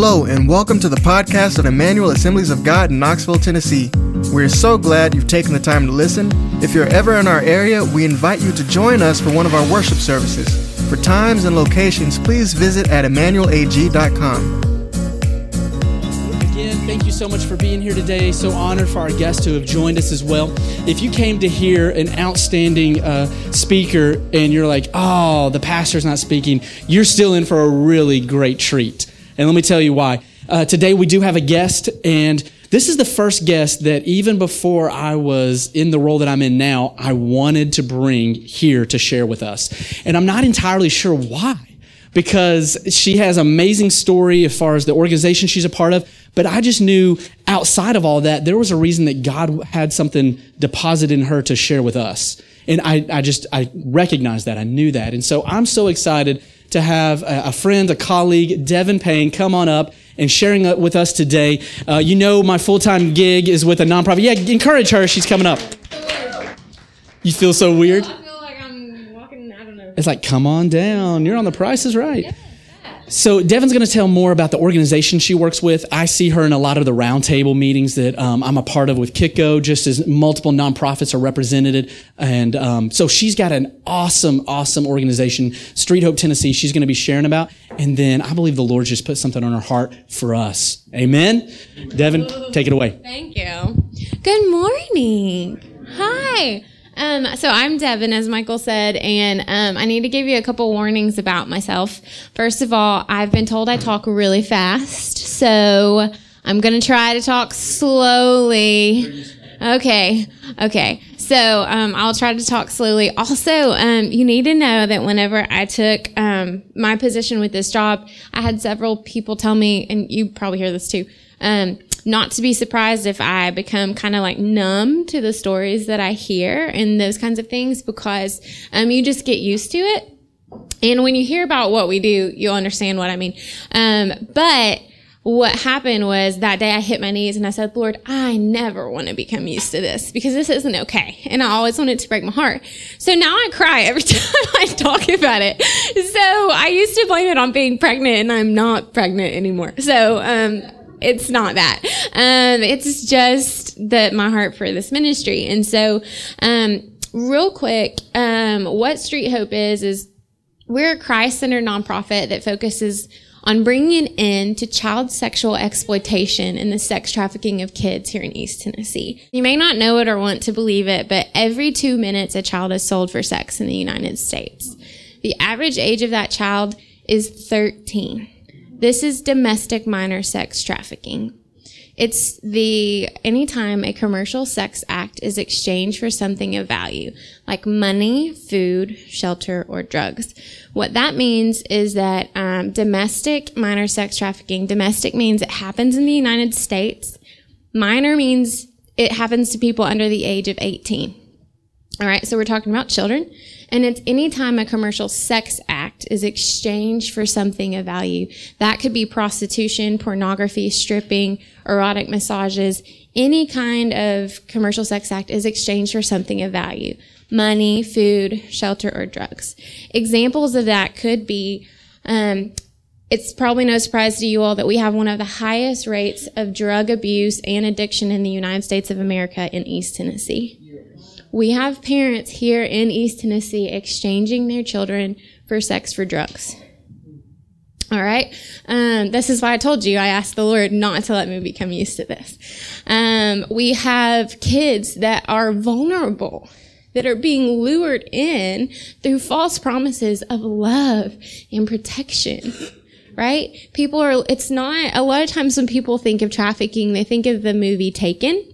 Hello, and welcome to the podcast of Emmanuel Assemblies of God in Knoxville, Tennessee. We're so glad you've taken the time to listen. If you're ever in our area, we invite you to join us for one of our worship services. For times and locations, please visit at emmanuelag.com. Again, thank you so much for being here today. So honored for our guests to have joined us as well. If you came to hear an outstanding uh, speaker and you're like, oh, the pastor's not speaking, you're still in for a really great treat. And let me tell you why. Uh, today we do have a guest, and this is the first guest that even before I was in the role that I'm in now, I wanted to bring here to share with us. And I'm not entirely sure why because she has an amazing story as far as the organization she's a part of. But I just knew outside of all that, there was a reason that God had something deposited in her to share with us. And I, I just, I recognized that. I knew that. And so I'm so excited to have a, friend, a colleague, Devin Payne, come on up and sharing with us today. Uh, you know, my full-time gig is with a nonprofit. Yeah, encourage her. She's coming up. You feel so weird? I feel like I'm walking, I don't know. It's like, come on down. You're on the Price is Right. So Devin's going to tell more about the organization she works with. I see her in a lot of the roundtable meetings that um, I'm a part of with Kitco, just as multiple nonprofits are represented. And um, so she's got an awesome, awesome organization, Street Hope Tennessee. She's going to be sharing about. And then I believe the Lord just put something on her heart for us. Amen. Devin, take it away. Thank you. Good morning. Hi. Um, so I'm Devin, as Michael said, and um, I need to give you a couple warnings about myself. First of all, I've been told I talk really fast, so I'm to try to talk slowly. Okay, okay. So um, I'll try to talk slowly. Also, um, you need to know that whenever I took um, my position with this job, I had several people tell me, and you probably hear this too, um, not to be surprised if I become kind of like numb to the stories that I hear and those kinds of things because um, you just get used to it. And when you hear about what we do, you'll understand what I mean. Um, but what happened was that day I hit my knees and I said, Lord, I never want to become used to this because this isn't okay. And I always wanted to break my heart. So now I cry every time I talk about it. So I used to blame it on being pregnant and I'm not pregnant anymore. So, um, it's not that. Um, it's just that my heart for this ministry. And so, um, real quick, um, what Street Hope is, is we're a Christ-centered nonprofit that focuses on bringing an end to child sexual exploitation and the sex trafficking of kids here in East Tennessee. You may not know it or want to believe it, but every two minutes a child is sold for sex in the United States. The average age of that child is 13. This is domestic minor sex trafficking. It's the anytime a commercial sex act is exchanged for something of value, like money, food, shelter, or drugs. What that means is that um, domestic minor sex trafficking, domestic means it happens in the United States. Minor means it happens to people under the age of 18. All right, so we're talking about children. And it's anytime a commercial sex act is exchanged for something of value. That could be prostitution, pornography, stripping, erotic massages. Any kind of commercial sex act is exchanged for something of value. Money, food, shelter, or drugs. Examples of that could be, um, it's probably no surprise to you all that we have one of the highest rates of drug abuse and addiction in the United States of America in East Tennessee we have parents here in East Tennessee exchanging their children for sex for drugs. All right. Um, this is why I told you I asked the Lord not to let me become used to this. Um, we have kids that are vulnerable, that are being lured in through false promises of love and protection. Right? People are, it's not, a lot of times when people think of trafficking, they think of the movie Taken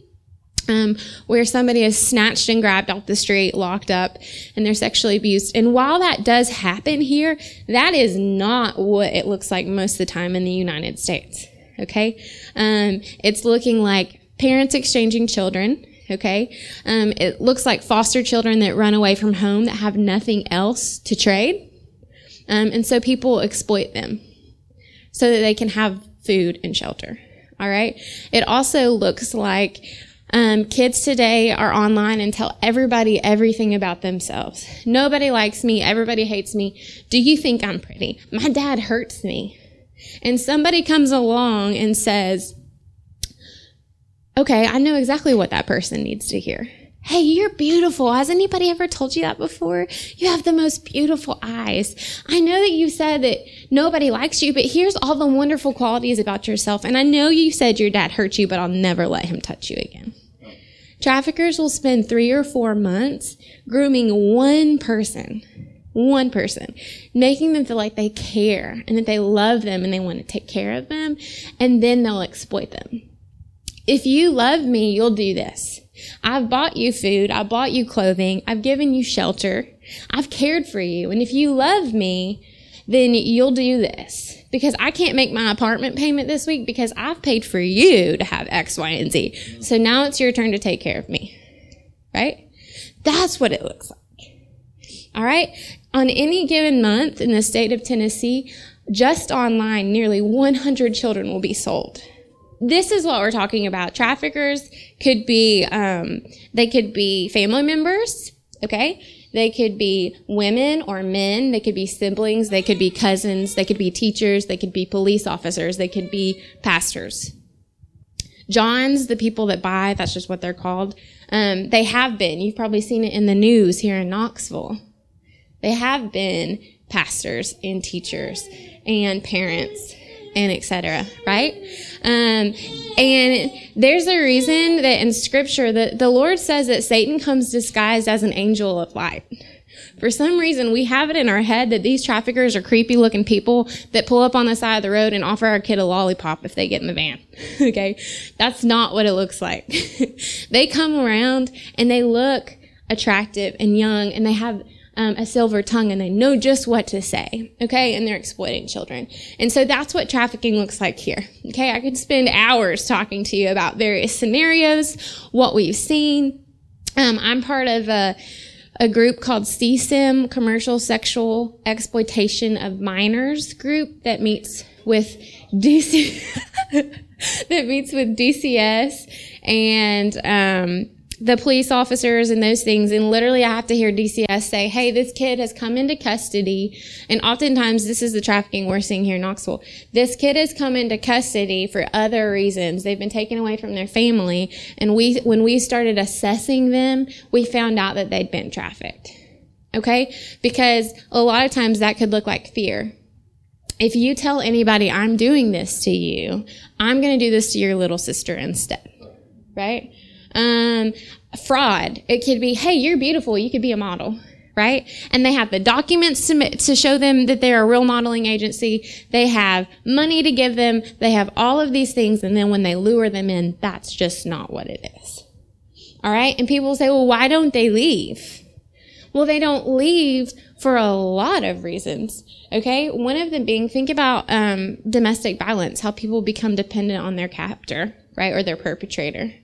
um, where somebody is snatched and grabbed off the street, locked up, and they're sexually abused. And while that does happen here, that is not what it looks like most of the time in the United States. Okay? Um, it's looking like parents exchanging children. Okay? Um, it looks like foster children that run away from home that have nothing else to trade. Um, and so people exploit them so that they can have food and shelter. All right? It also looks like um, kids today are online and tell everybody everything about themselves. Nobody likes me. Everybody hates me. Do you think I'm pretty? My dad hurts me. and somebody comes along and says, okay, I know exactly what that person needs to hear. Hey, you're beautiful. Has anybody ever told you that before? You have the most beautiful eyes. I know that you said that nobody likes you, but here's all the wonderful qualities about yourself. And I know you said your dad hurt you, but I'll never let him touch you again. Traffickers will spend three or four months grooming one person, one person, making them feel like they care and that they love them and they want to take care of them, and then they'll exploit them. If you love me, you'll do this. I've bought you food. I've bought you clothing. I've given you shelter. I've cared for you. And if you love me, then you'll do this. Because I can't make my apartment payment this week because I've paid for you to have X, Y, and Z. So now it's your turn to take care of me. Right? That's what it looks like. All right? On any given month in the state of Tennessee, just online, nearly 100 children will be sold this is what we're talking about. Traffickers could be, um, they could be family members, okay? They could be women or men. They could be siblings. They could be cousins. They could be teachers. They could be police officers. They could be pastors. Johns, the people that buy, that's just what they're called. Um, they have been. You've probably seen it in the news here in Knoxville. They have been pastors and teachers and parents and etc. Right? Um, and there's a reason that in Scripture that the Lord says that Satan comes disguised as an angel of light. For some reason, we have it in our head that these traffickers are creepy looking people that pull up on the side of the road and offer our kid a lollipop if they get in the van. okay? That's not what it looks like. they come around and they look attractive and young and they have um, a silver tongue and they know just what to say. Okay. And they're exploiting children. And so that's what trafficking looks like here. Okay. I could spend hours talking to you about various scenarios, what we've seen. Um, I'm part of a, a group called CSIM, Commercial Sexual Exploitation of Minors group that meets with DC, that meets with DCS and, um, the police officers and those things. And literally, I have to hear DCS say, Hey, this kid has come into custody. And oftentimes, this is the trafficking we're seeing here in Knoxville. This kid has come into custody for other reasons. They've been taken away from their family. And we, when we started assessing them, we found out that they'd been trafficked. Okay? Because a lot of times that could look like fear. If you tell anybody, I'm doing this to you, I'm going to do this to your little sister instead. Right? Um, fraud. It could be, hey, you're beautiful. You could be a model. Right? And they have the documents to, to show them that they're a real modeling agency. They have money to give them. They have all of these things. And then when they lure them in, that's just not what it is. All right. And people say, well, why don't they leave? Well, they don't leave for a lot of reasons. Okay. One of them being, think about um, domestic violence, how people become dependent on their captor, right? Or their perpetrator.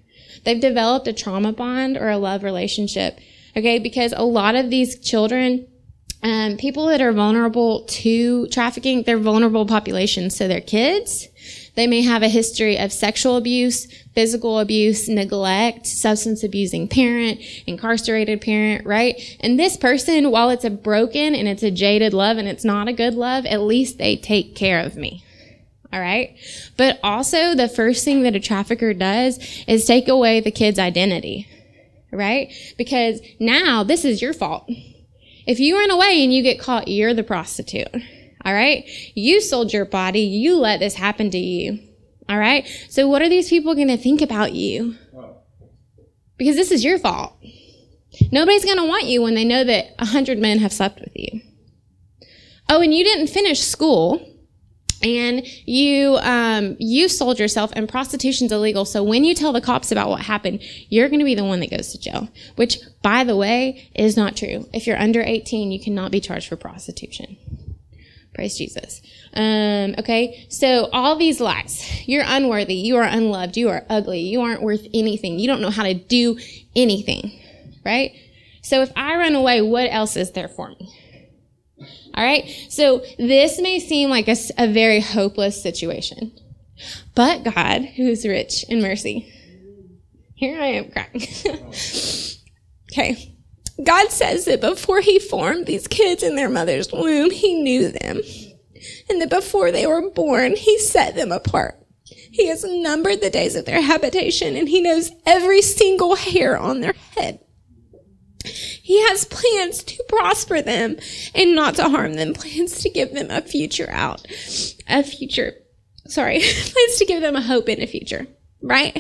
They've developed a trauma bond or a love relationship. Okay. Because a lot of these children, um, people that are vulnerable to trafficking, they're vulnerable populations. So they're kids. They may have a history of sexual abuse, physical abuse, neglect, substance abusing parent, incarcerated parent, right? And this person, while it's a broken and it's a jaded love and it's not a good love, at least they take care of me. All right. But also the first thing that a trafficker does is take away the kid's identity. Right? Because now this is your fault. If you run away and you get caught, you're the prostitute. All right. You sold your body. You let this happen to you. All right. So what are these people going to think about you? Because this is your fault. Nobody's going to want you when they know that a hundred men have slept with you. Oh, and you didn't finish school and you um, you sold yourself and prostitution's illegal. So when you tell the cops about what happened you're going to be the one that goes to jail which by the way is not true. If you're under 18 you cannot be charged for prostitution. Praise jesus. Um, okay so all these lies. You're unworthy. You are unloved. You are ugly. You aren't worth anything. You don't know how to do anything right? So if i run away what else is there for me all right. So this may seem like a, a very hopeless situation, but God, who's rich in mercy, here I am crying. okay. God says that before he formed these kids in their mother's womb, he knew them. and that before they were born, he set them apart. He has numbered the days of their habitation, and he knows every single hair on their head. He has plans to prosper them and not to harm them, plans to give them a future out, a future, sorry, plans to give them a hope in a future, right?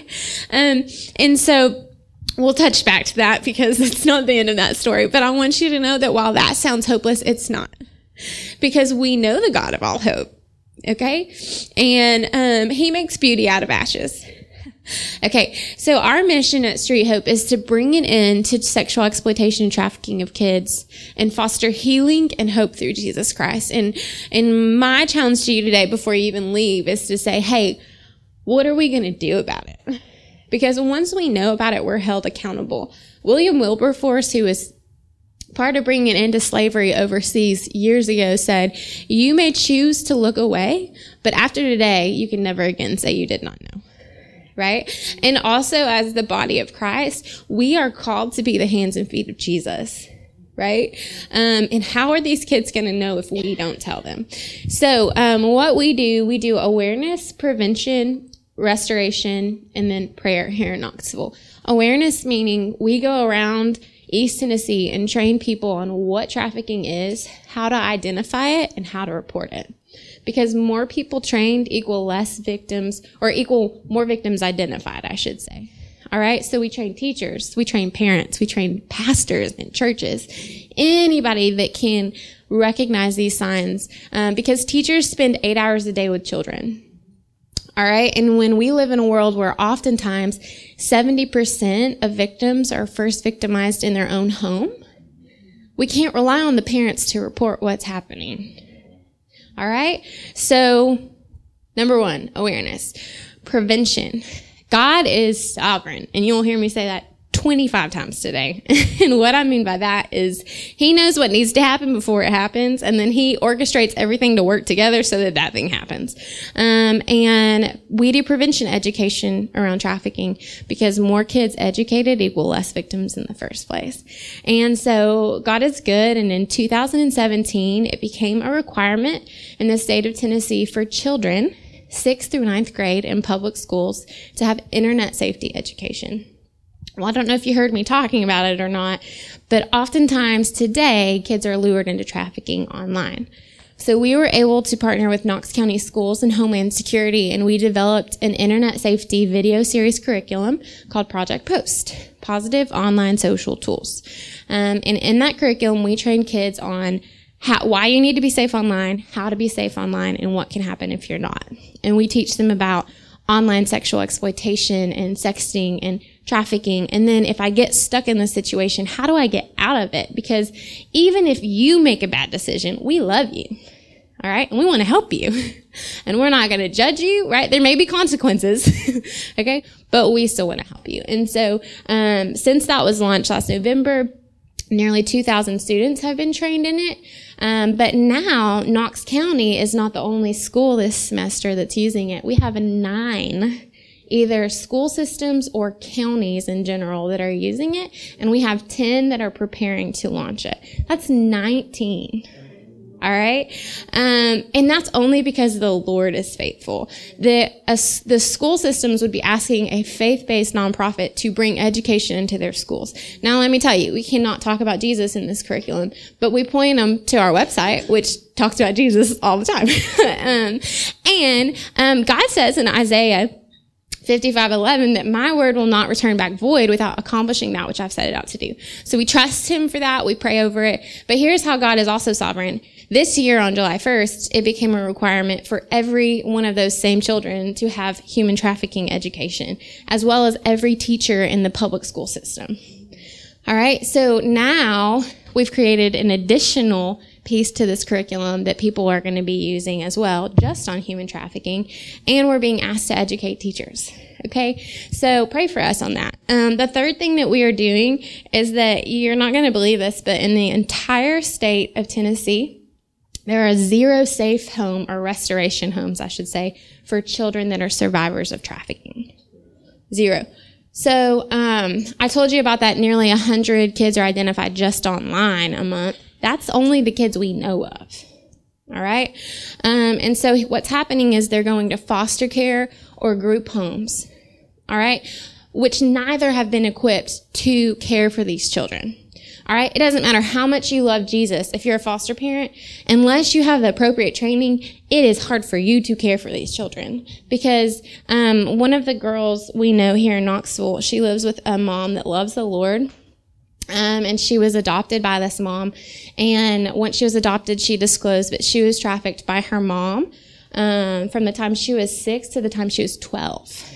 Um, and so we'll touch back to that because it's not the end of that story, but I want you to know that while that sounds hopeless, it's not because we know the God of all hope. Okay. And, um, he makes beauty out of ashes. Okay, so our mission at Street Hope is to bring an end to sexual exploitation and trafficking of kids and foster healing and hope through Jesus Christ. And and my challenge to you today before you even leave is to say, "Hey, what are we going to do about it?" Because once we know about it, we're held accountable. William Wilberforce, who was part of bringing an end to slavery overseas years ago said, you may choose to look away, but after today, you can never again say you did not know right? And also, as the body of Christ, we are called to be the hands and feet of Jesus. Right? Um, and how are these kids going to know if we don't tell them? So, um, what we do, we do awareness, prevention, restoration, and then prayer here in Knoxville. Awareness meaning we go around East Tennessee and train people on what trafficking is, how to identify it, and how to report it because more people trained equal less victims or equal more victims identified, I should say. All right. So we train teachers, we train parents, we train pastors in churches, anybody that can recognize these signs, um, because teachers spend eight hours a day with children. All right. And when we live in a world where oftentimes 70% of victims are first victimized in their own home, we can't rely on the parents to report what's happening. All right. So number one, awareness, prevention. God is sovereign. And you'll hear me say that 25 times today. and what I mean by that is he knows what needs to happen before it happens. And then he orchestrates everything to work together so that that thing happens. Um, and we do prevention education around trafficking because more kids educated equal less victims in the first place. And so God is good. And in 2017, it became a requirement in the state of Tennessee for children sixth through ninth grade in public schools to have internet safety education well, I don't know if you heard me talking about it or not, but oftentimes today kids are lured into trafficking online. So we were able to partner with Knox County Schools and Homeland Security, and we developed an internet safety video series curriculum called Project Post, Positive Online Social Tools. Um, and in that curriculum, we train kids on how, why you need to be safe online, how to be safe online, and what can happen if you're not. And we teach them about online sexual exploitation and sexting and trafficking. And then if I get stuck in this situation, how do I get out of it? Because even if you make a bad decision, we love you. All right. And we want to help you. and we're not going to judge you, right? There may be consequences. okay. But we still want to help you. And so, um, since that was launched last November, nearly 2,000 students have been trained in it. Um, but now Knox County is not the only school this semester that's using it. We have nine either school systems or counties in general that are using it, and we have 10 that are preparing to launch it. That's 19. All right. Um, and that's only because the Lord is faithful. The, uh, the school systems would be asking a faith-based nonprofit to bring education into their schools. Now, let me tell you, we cannot talk about Jesus in this curriculum, but we point them to our website, which talks about Jesus all the time. um, and, um, God says in Isaiah 55:11 that my word will not return back void without accomplishing that which I've set it out to do. So we trust him for that. We pray over it. But here's how God is also sovereign. This year on July 1st, it became a requirement for every one of those same children to have human trafficking education, as well as every teacher in the public school system. All right. So now we've created an additional piece to this curriculum that people are going to be using as well, just on human trafficking. And we're being asked to educate teachers. Okay. So pray for us on that. Um, the third thing that we are doing is that you're not going to believe this, but in the entire state of Tennessee, there are zero safe home or restoration homes, I should say, for children that are survivors of trafficking. Zero. So um, I told you about that nearly 100 kids are identified just online a month. That's only the kids we know of. All right. Um, and so what's happening is they're going to foster care or group homes. All right. Which neither have been equipped to care for these children. All right. It doesn't matter how much you love Jesus. If you're a foster parent, unless you have the appropriate training, it is hard for you to care for these children because, um, one of the girls we know here in Knoxville, she lives with a mom that loves the Lord um, and she was adopted by this mom. And once she was adopted, she disclosed that she was trafficked by her mom um, from the time she was six to the time she was 12.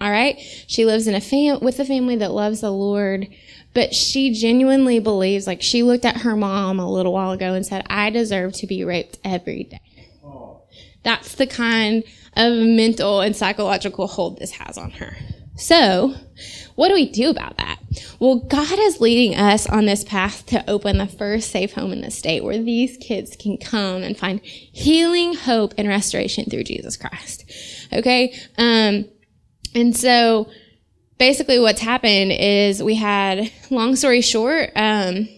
All right. She lives in a fam- with a family that loves the Lord, but she genuinely believes, like she looked at her mom a little while ago and said, I deserve to be raped every day. That's the kind of mental and psychological hold this has on her. So, what do we do about that? Well, God is leading us on this path to open the first safe home in the state where these kids can come and find healing, hope, and restoration through Jesus Christ. Okay? Um, and so basically what's happened is we had, long story short, um,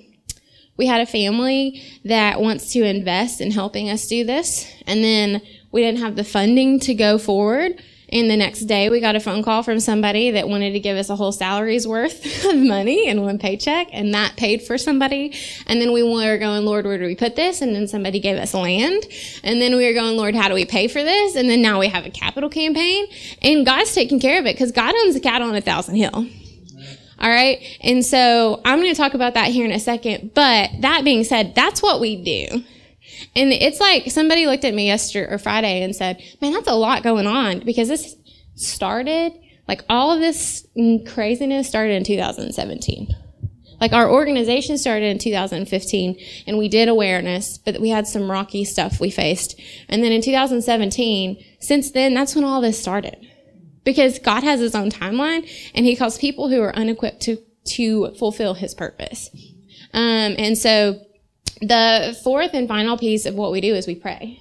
we had a family that wants to invest in helping us do this. And then we didn't have the funding to go forward. And the next day, we got a phone call from somebody that wanted to give us a whole salary's worth of money in one paycheck, and that paid for somebody. And then we were going, Lord, where do we put this? And then somebody gave us land. And then we were going, Lord, how do we pay for this? And then now we have a capital campaign. And God's taking care of it because God owns the cattle on a thousand hill. All right. And so I'm going to talk about that here in a second. But that being said, that's what we do. And it's like somebody looked at me yesterday or Friday and said, man, that's a lot going on because this started, like all of this craziness started in 2017. Like our organization started in 2015 and we did awareness, but we had some rocky stuff we faced. And then in 2017, since then, that's when all this started. Because God has his own timeline and he calls people who are unequipped to, to fulfill his purpose. Um, and so the fourth and final piece of what we do is we pray.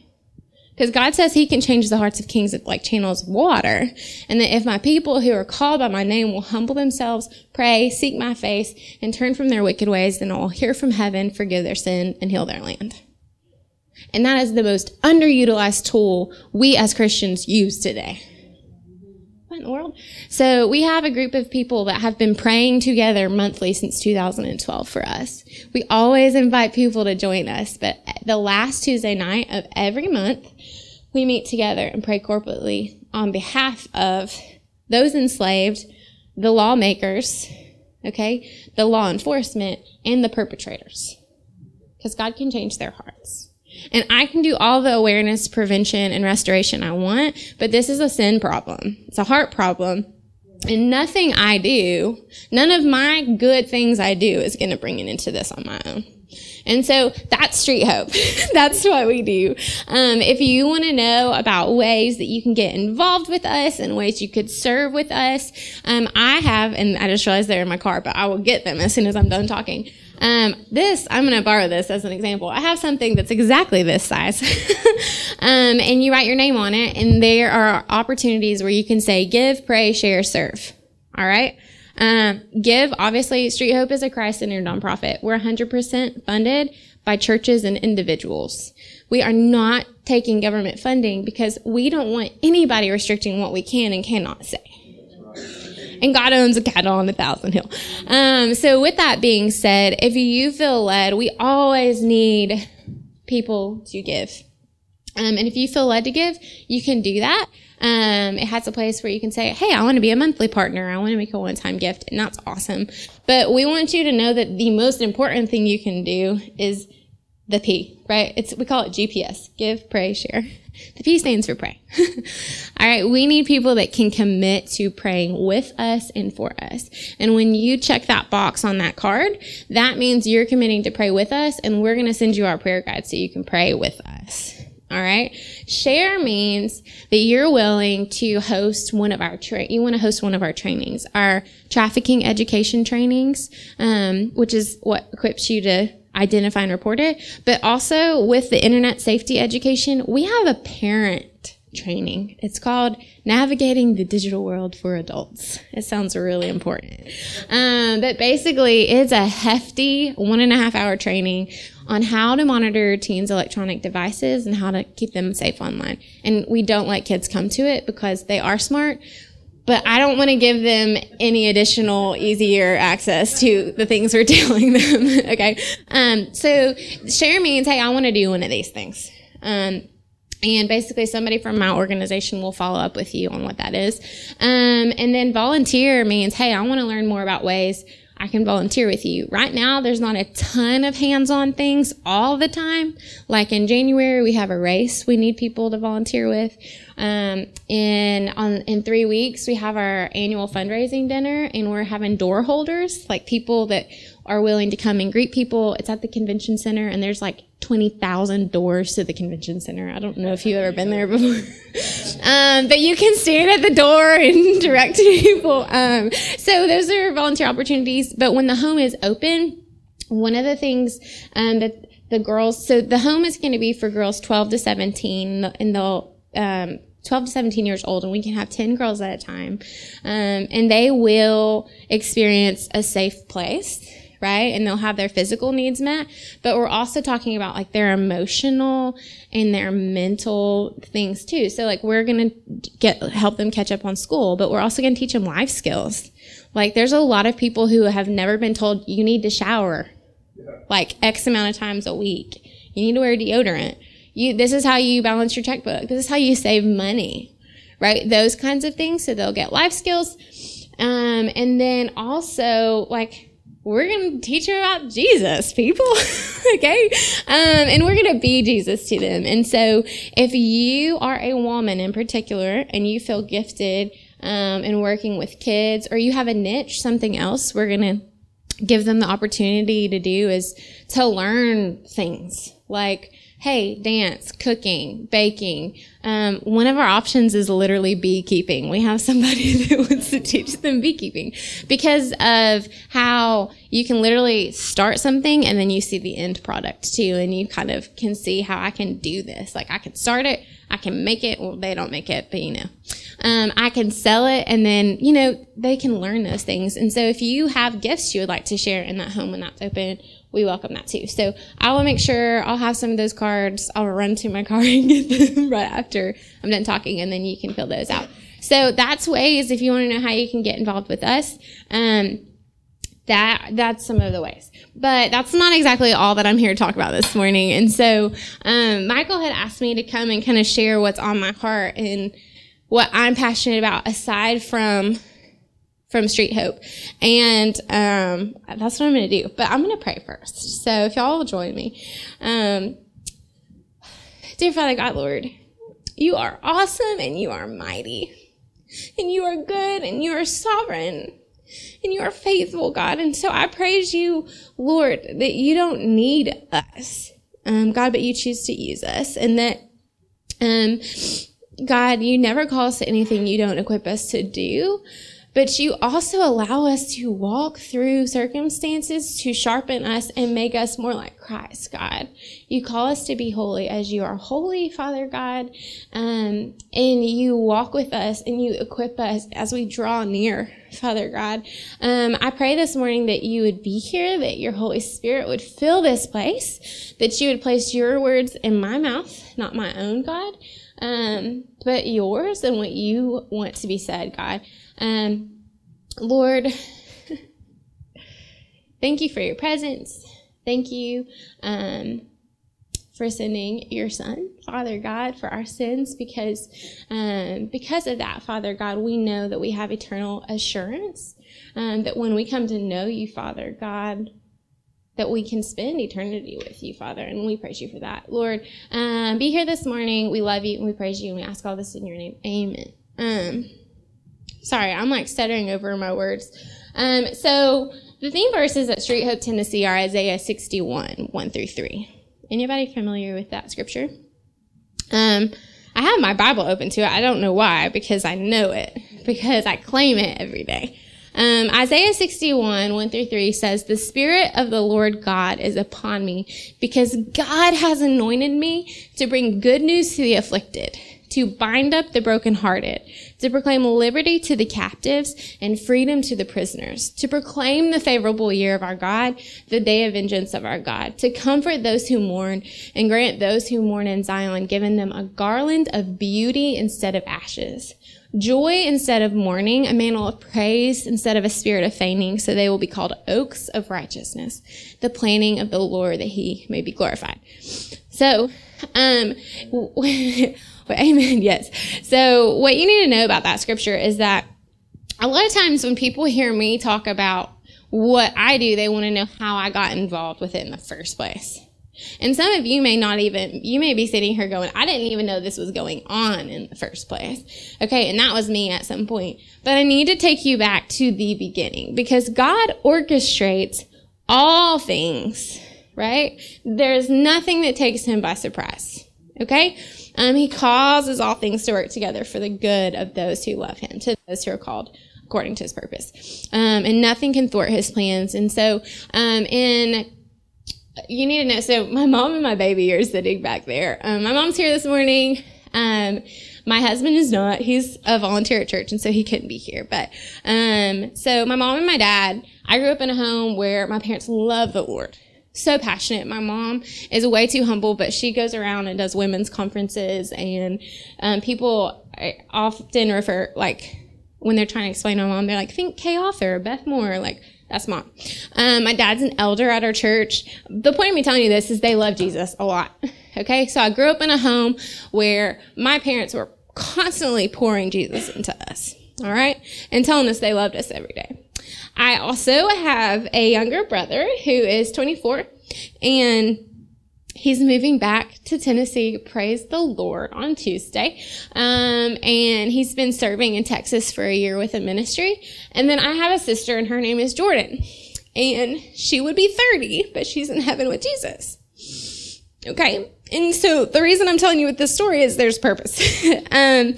Because God says he can change the hearts of kings like channels of water. And that if my people who are called by my name will humble themselves, pray, seek my face, and turn from their wicked ways, then I will hear from heaven, forgive their sin, and heal their land. And that is the most underutilized tool we as Christians use today what in the world? So we have a group of people that have been praying together monthly since 2012 for us. We always invite people to join us, but the last Tuesday night of every month, we meet together and pray corporately on behalf of those enslaved, the lawmakers, okay, the law enforcement, and the perpetrators. Because God can change their hearts. And I can do all the awareness, prevention, and restoration I want, but this is a sin problem. It's a heart problem. And nothing I do, none of my good things I do is going to bring it into this on my own. And so that's Street Hope. that's what we do. Um, if you want to know about ways that you can get involved with us and ways you could serve with us, um, I have, and I just realized they're in my car, but I will get them as soon as I'm done talking. Um, this, I'm going to borrow this as an example. I have something that's exactly this size. um, and you write your name on it, and there are opportunities where you can say give, pray, share, serve. All right? Um, give, obviously, Street Hope is a Christ centered nonprofit. We're 100% funded by churches and individuals. We are not taking government funding because we don't want anybody restricting what we can and cannot say and God owns a cattle on a thousand hill. Um, so with that being said, if you feel led, we always need people to give. Um, and if you feel led to give, you can do that. Um, it has a place where you can say, Hey, I want to be a monthly partner. I want to make a one time gift. And that's awesome. But we want you to know that the most important thing you can do is the P, right? It's, we call it GPS. Give, pray, share. The P stands for pray. All right. We need people that can commit to praying with us and for us. And when you check that box on that card, that means you're committing to pray with us and we're going to send you our prayer guide so you can pray with us. All right. Share means that you're willing to host one of our tra- you want to host one of our trainings, our trafficking education trainings, um, which is what equips you to identify and report it. But also with the internet safety education, we have a parent training. It's called Navigating the Digital World for Adults. It sounds really important. Um, but basically, it's a hefty one and a half hour training on how to monitor teens' electronic devices and how to keep them safe online. And we don't let kids come to it because they are smart, but I don't want to give them any additional easier access to the things we're telling them. okay. Um, so share means, hey, I want to do one of these things. Um, and basically somebody from my organization will follow up with you on what that is. Um, and then volunteer means, hey, I want to learn more about ways I can volunteer with you. Right now, there's not a ton of hands-on things all the time. Like in January, we have a race we need people to volunteer with. Um, in on in three weeks, we have our annual fundraising dinner, and we're having door holders, like people that are willing to come and greet people. It's at the convention center, and there's like 20,000 doors to the convention center. I don't know if you've ever been there before. um, but you can stand at the door and direct people. Um, so those are volunteer opportunities. But when the home is open, one of the things um, that the girls, so the home is going to be for girls 12 to 17, and they'll, um, 12 to 17 years old, and we can have 10 girls at a time. Um, and they will experience a safe place right? And they'll have their physical needs met. But we're also talking about like their emotional and their mental things too. So like we're going to get, help them catch up on school, but we're also going to teach them life skills. Like there's a lot of people who have never been told you need to shower like X amount of times a week. You need to wear deodorant. You, this is how you balance your checkbook. This is how you save money, right? Those kinds of things. So they'll get life skills. Um, and then also like we're going to teach them about Jesus, people. okay. Um, and we're going to be Jesus to them. And so if you are a woman in particular and you feel gifted, um, in working with kids or you have a niche, something else, we're going to give them the opportunity to do is to learn things like hey, dance, cooking, baking. Um, one of our options is literally beekeeping. We have somebody that wants to teach them beekeeping because of how you can literally start something and then you see the end product too. And you kind of can see how I can do this. Like I can start it, I can make it. Well, they don't make it, but you know, um, I can sell it and then, you know, they can learn those things. And so if you have gifts you would like to share in that home when that's open, we welcome that too. So I will make sure I'll have some of those cards. I'll run to my car and get them right after I'm done talking, and then you can fill those out. So that's ways if you want to know how you can get involved with us. Um, that that's some of the ways, but that's not exactly all that I'm here to talk about this morning. And so um, Michael had asked me to come and kind of share what's on my heart and what I'm passionate about aside from from Street Hope. And um, that's what I'm going to do. But I'm going to pray first. So if y'all will join me. Um, dear Father God, Lord, you are awesome and you are mighty. And you are good and you are sovereign. And you are faithful, God. And so I praise you, Lord, that you don't need us, um, God, but you choose to use us. And that, um, God, you never call us to anything you don't equip us to do but you also allow us to walk through circumstances to sharpen us and make us more like Christ, God. You call us to be holy as you are holy, Father God. Um, and you walk with us and you equip us as we draw near, Father God. Um, I pray this morning that you would be here, that your Holy Spirit would fill this place, that you would place your words in my mouth, not my own, God. Um, but yours and what you want to be said, God. Um, Lord, thank you for your presence. Thank you um, for sending your Son, Father God, for our sins, because um, because of that, Father God, we know that we have eternal assurance um, that when we come to know you, Father God, that we can spend eternity with you, Father, and we praise you for that. Lord, um, be here this morning. We love you and we praise you and we ask all this in your name. Amen. Sorry, I'm like stuttering over my words. Um, so the theme verses at Street Hope, Tennessee are Isaiah 61, 1 through 3. Anybody familiar with that scripture? Um, I have my Bible open to it. I don't know why, because I know it, because I claim it every day. Um, Isaiah 61, 1 through 3 says, The Spirit of the Lord God is upon me because God has anointed me to bring good news to the afflicted to bind up the brokenhearted, to proclaim liberty to the captives and freedom to the prisoners, to proclaim the favorable year of our God, the day of vengeance of our God, to comfort those who mourn and grant those who mourn in Zion, giving them a garland of beauty instead of ashes. Joy instead of mourning, a mantle of praise instead of a spirit of feigning, so they will be called oaks of righteousness, the planting of the Lord that he may be glorified. So, um, amen. Yes. So what you need to know about that scripture is that a lot of times when people hear me talk about what I do, they want to know how I got involved with it in the first place. And some of you may not even, you may be sitting here going, I didn't even know this was going on in the first place. Okay. And that was me at some point. But I need to take you back to the beginning because God orchestrates all things, right? There's nothing that takes him by surprise. Okay. Um, he causes all things to work together for the good of those who love him, to those who are called according to his purpose. Um, and nothing can thwart his plans. And so, um, in you need to know. So my mom and my baby are sitting back there. Um, my mom's here this morning. Um, my husband is not. He's a volunteer at church, and so he couldn't be here. But um, so my mom and my dad. I grew up in a home where my parents love the Lord so passionate. My mom is way too humble, but she goes around and does women's conferences, and um, people often refer like when they're trying to explain my mom, they're like, "Think Kay Arthur, Beth Moore, like." That's mom. Um, my dad's an elder at our church. The point of me telling you this is they love Jesus a lot. Okay, so I grew up in a home where my parents were constantly pouring Jesus into us. All right, and telling us they loved us every day. I also have a younger brother who is 24 and he's moving back to Tennessee. Praise the Lord on Tuesday. Um, and he's been serving in Texas for a year with a ministry. And then I have a sister and her name is Jordan. And she would be 30, but she's in heaven with Jesus. Okay. And so the reason I'm telling you with this story is there's purpose. um,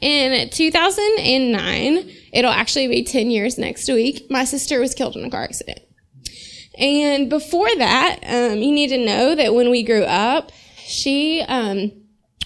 in 2009, it'll actually be 10 years next week, my sister was killed in a car accident. And before that, um, you need to know that when we grew up, she um,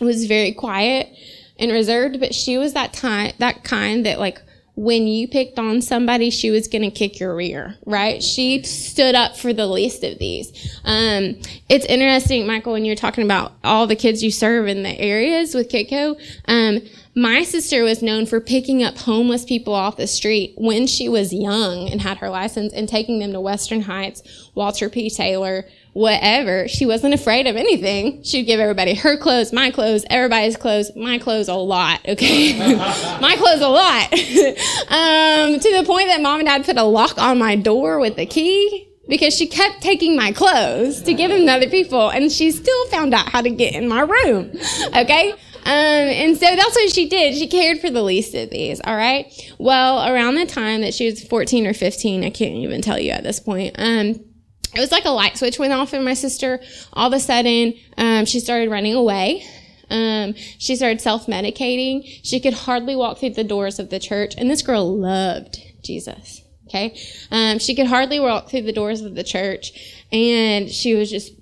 was very quiet and reserved, but she was that time, that kind that like when you picked on somebody, she was going to kick your rear, right? She stood up for the least of these. Um, it's interesting, Michael, when you're talking about all the kids you serve in the areas with Kitco. Um, my sister was known for picking up homeless people off the street when she was young and had her license and taking them to Western Heights, Walter P. Taylor, whatever. She wasn't afraid of anything. She'd give everybody her clothes, my clothes, everybody's clothes, my clothes a lot, okay? my clothes a lot. um, to the point that mom and dad put a lock on my door with the key because she kept taking my clothes to give them to other people and she still found out how to get in my room, okay? Um, and so that's what she did. She cared for the least of these, all right? Well, around the time that she was 14 or 15, I can't even tell you at this point, um, it was like a light switch went off in my sister. All of a sudden, um, she started running away. Um, she started self-medicating. She could hardly walk through the doors of the church. And this girl loved Jesus. Okay. Um, she could hardly walk through the doors of the church and she was just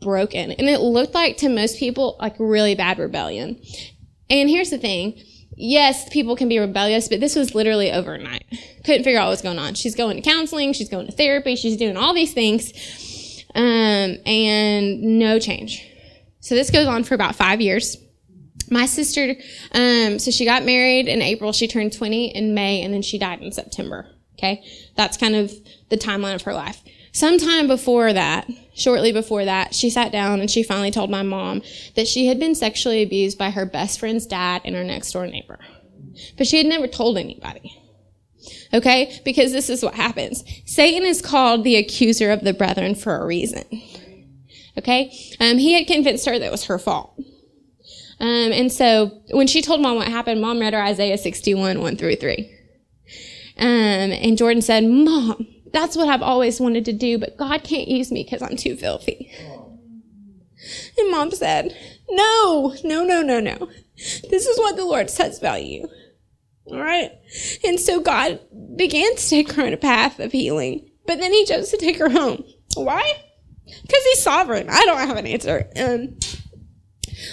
broken. And it looked like to most people like really bad rebellion. And here's the thing. Yes, people can be rebellious, but this was literally overnight. Couldn't figure out what was going on. She's going to counseling, she's going to therapy, she's doing all these things, um, and no change. So this goes on for about five years. My sister, um, so she got married in April. She turned 20 in May, and then she died in September. Okay. That's kind of the timeline of her life. Sometime before that, shortly before that, she sat down and she finally told my mom that she had been sexually abused by her best friend's dad and her next door neighbor. But she had never told anybody. Okay? Because this is what happens. Satan is called the accuser of the brethren for a reason. Okay? Um, he had convinced her that it was her fault. Um, and so when she told mom what happened, mom read her Isaiah 61, 1 through 3. Um, and Jordan said, Mom, that's what I've always wanted to do, but God can't use me because I'm too filthy. And mom said, No, no, no, no, no. This is what the Lord says about you. All right. And so God began to take her on a path of healing, but then he chose to take her home. Why? Because he's sovereign. I don't have an answer. Um,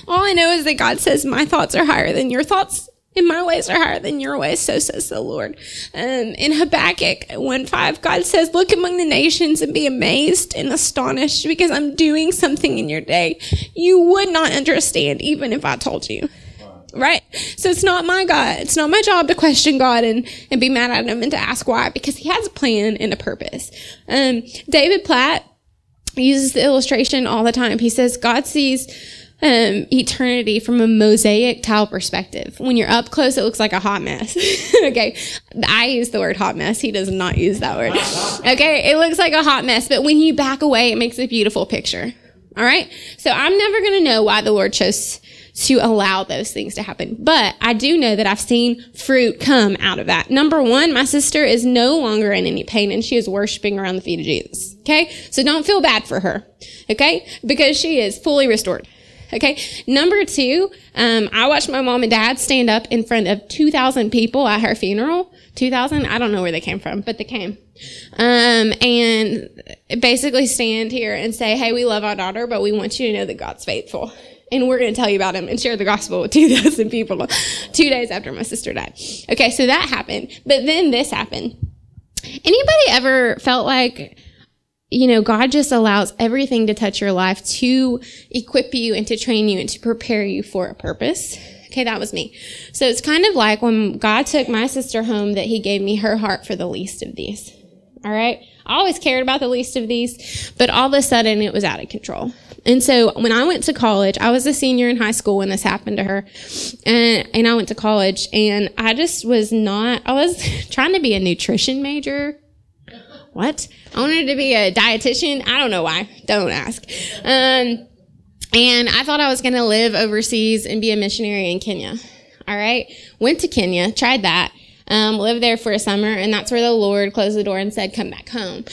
All I know is that God says, My thoughts are higher than your thoughts, and my ways are higher than your ways, so says the Lord. Um, in Habakkuk 1 5, God says, Look among the nations and be amazed and astonished because I'm doing something in your day you would not understand even if I told you. Right? So it's not my God. It's not my job to question God and, and be mad at him and to ask why because he has a plan and a purpose. Um, David Platt uses the illustration all the time. He says God sees um, eternity from a mosaic tile perspective. When you're up close, it looks like a hot mess. okay. I use the word hot mess. He does not use that word. Okay. It looks like a hot mess, but when you back away, it makes a beautiful picture. All right. So I'm never going to know why the Lord chose to allow those things to happen. But I do know that I've seen fruit come out of that. Number one, my sister is no longer in any pain and she is worshiping around the feet of Jesus. Okay. So don't feel bad for her. Okay. Because she is fully restored. Okay. Number two, um, I watched my mom and dad stand up in front of 2,000 people at her funeral. 2,000? I don't know where they came from, but they came. Um, and basically stand here and say, Hey, we love our daughter, but we want you to know that God's faithful and we're going to tell you about him and share the gospel with 2,000 people two days after my sister died. Okay, so that happened. But then this happened. Anybody ever felt like, you know, God just allows everything to touch your life to equip you and to train you and to prepare you for a purpose? Okay, that was me. So it's kind of like when God took my sister home that he gave me her heart for the least of these. All right. I always cared about the least of these, but all of a sudden it was out of control. And so when I went to college, I was a senior in high school when this happened to her. And, and I went to college and I just was not, I was trying to be a nutrition major. What? I wanted to be a dietitian. I don't know why. Don't ask. Um, and I thought I was going to live overseas and be a missionary in Kenya. All right. Went to Kenya, tried that, um, lived there for a summer, and that's where the Lord closed the door and said, come back home.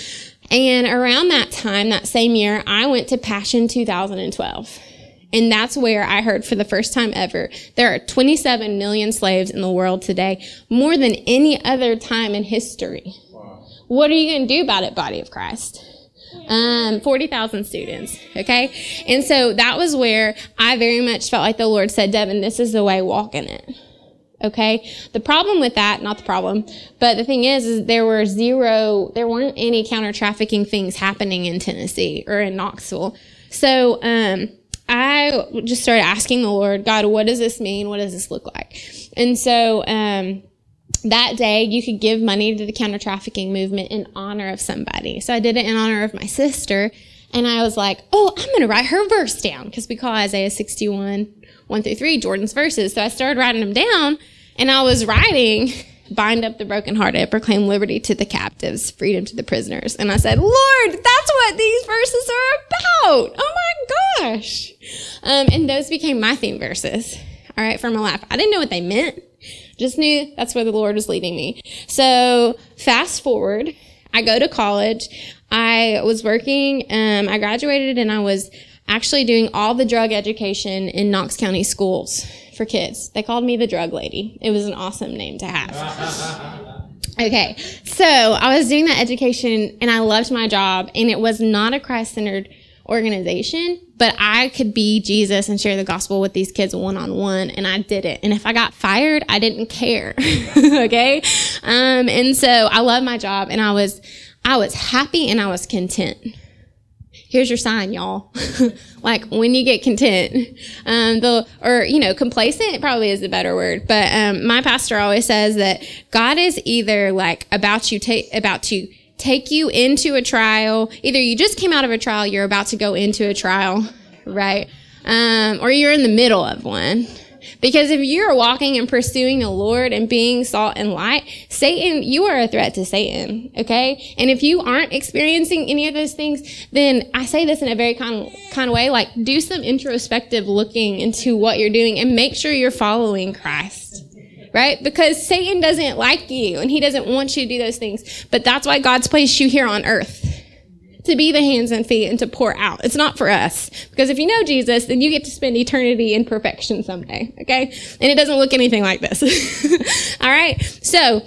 And around that time, that same year, I went to Passion 2012. And that's where I heard for the first time ever there are 27 million slaves in the world today, more than any other time in history. What are you going to do about it, body of Christ? Um, 40,000 students. Okay. And so that was where I very much felt like the Lord said, Devin, this is the way, walk in it. Okay. The problem with that, not the problem, but the thing is, is there were zero, there weren't any counter trafficking things happening in Tennessee or in Knoxville. So, um, I just started asking the Lord, God, what does this mean? What does this look like? And so, um, that day you could give money to the counter trafficking movement in honor of somebody. So I did it in honor of my sister. And I was like, oh, I'm going to write her verse down because we call Isaiah 61, 1 through 3, Jordan's verses. So I started writing them down and I was writing, bind up the brokenhearted, proclaim liberty to the captives, freedom to the prisoners. And I said, Lord, that's what these verses are about. Oh my gosh. Um, and those became my theme verses. All right, for my life. I didn't know what they meant. Just knew that's where the Lord was leading me. So fast forward, I go to college. I was working, um, I graduated and I was actually doing all the drug education in Knox County schools for kids. They called me the drug lady. It was an awesome name to have. okay, so I was doing that education and I loved my job, and it was not a Christ centered organization, but I could be Jesus and share the gospel with these kids one on one, and I did it. And if I got fired, I didn't care. okay, um, and so I love my job, and I was I was happy and I was content here's your sign, y'all. like when you get content, um, the, or, you know, complacent probably is the better word. But, um, my pastor always says that God is either like about you take, about to take you into a trial. Either you just came out of a trial, you're about to go into a trial, right? Um, or you're in the middle of one. Because if you're walking and pursuing the Lord and being salt and light, Satan, you are a threat to Satan. Okay. And if you aren't experiencing any of those things, then I say this in a very kind, kind of way, like do some introspective looking into what you're doing and make sure you're following Christ right? Because Satan doesn't like you and he doesn't want you to do those things. But that's why God's placed you here on earth to be the hands and feet and to pour out. It's not for us. Because if you know Jesus, then you get to spend eternity in perfection someday. Okay? And it doesn't look anything like this. All right? So,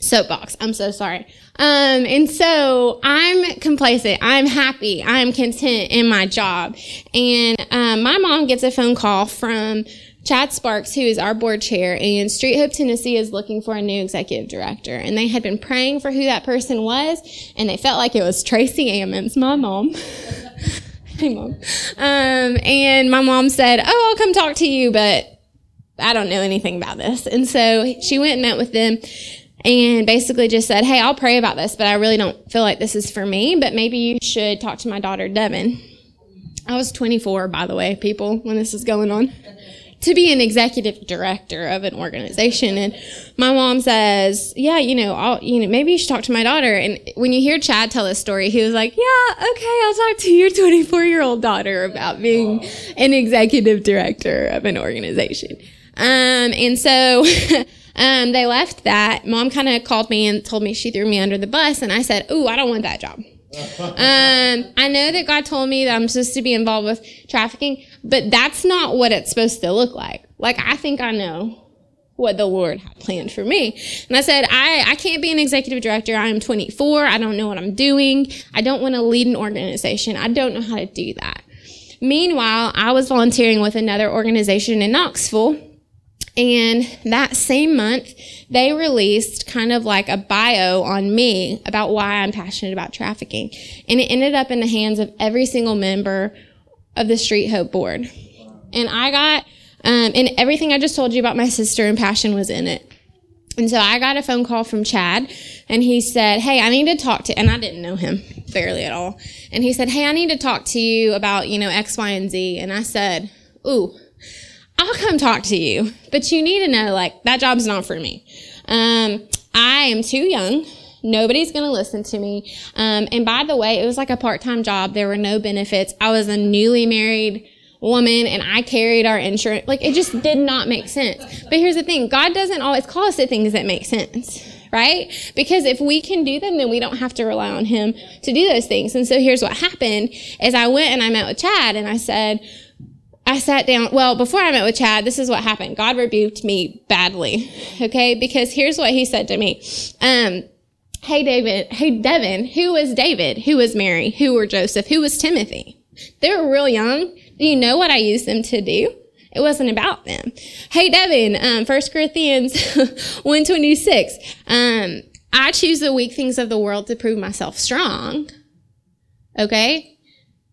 soapbox. I'm so sorry. Um, and so I'm complacent. I'm happy. I'm content in my job. And um, my mom gets a phone call from Chad Sparks, who is our board chair, and Street Hope Tennessee is looking for a new executive director. And they had been praying for who that person was, and they felt like it was Tracy Ammons, my mom. hey, mom. Um, and my mom said, Oh, I'll come talk to you, but I don't know anything about this. And so she went and met with them and basically just said, Hey, I'll pray about this, but I really don't feel like this is for me, but maybe you should talk to my daughter, Devin. I was 24, by the way, people, when this was going on to be an executive director of an organization. And my mom says, yeah, you know, I'll, you know, maybe you should talk to my daughter. And when you hear Chad tell this story, he was like, yeah, okay, I'll talk to your 24 year old daughter about being an executive director of an organization. Um, and so, um, they left that. Mom kind of called me and told me she threw me under the bus. And I said, ooh, I don't want that job. um, I know that God told me that I'm supposed to be involved with trafficking, but that's not what it's supposed to look like. Like, I think I know what the Lord had planned for me. And I said, I, I can't be an executive director. I am 24. I don't know what I'm doing. I don't want to lead an organization. I don't know how to do that. Meanwhile, I was volunteering with another organization in Knoxville. And that same month, they released kind of like a bio on me about why I'm passionate about trafficking. And it ended up in the hands of every single member of the Street Hope board. And I got, um, and everything I just told you about my sister and passion was in it. And so I got a phone call from Chad and he said, Hey, I need to talk to, and I didn't know him barely at all. And he said, Hey, I need to talk to you about, you know, X, Y, and Z. And I said, Ooh, I'll come talk to you, but you need to know, like, that job's not for me. Um, I am too young. Nobody's going to listen to me. Um, and by the way, it was like a part-time job. There were no benefits. I was a newly married woman and I carried our insurance. Like it just did not make sense. But here's the thing. God doesn't always call us to things that make sense. Right? Because if we can do them, then we don't have to rely on him to do those things. And so here's what happened is I went and I met with Chad and I said, I sat down. Well, before I met with Chad, this is what happened. God rebuked me badly. Okay. Because here's what he said to me. Um, Hey, David. Hey, Devin. Who was David? Who was Mary? Who were Joseph? Who was Timothy? They were real young. Do you know what I used them to do? It wasn't about them. Hey, Devin, um, 1 Corinthians 126. Um, I choose the weak things of the world to prove myself strong. Okay?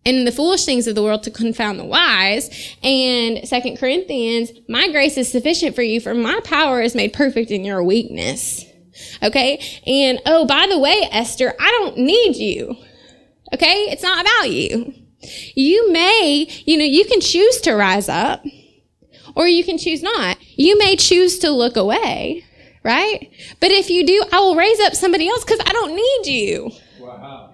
And the foolish things of the world to confound the wise. And Second Corinthians, my grace is sufficient for you, for my power is made perfect in your weakness. Okay? And oh, by the way, Esther, I don't need you. Okay? It's not about you. You may, you know, you can choose to rise up or you can choose not. You may choose to look away, right? But if you do, I will raise up somebody else because I don't need you. Wow.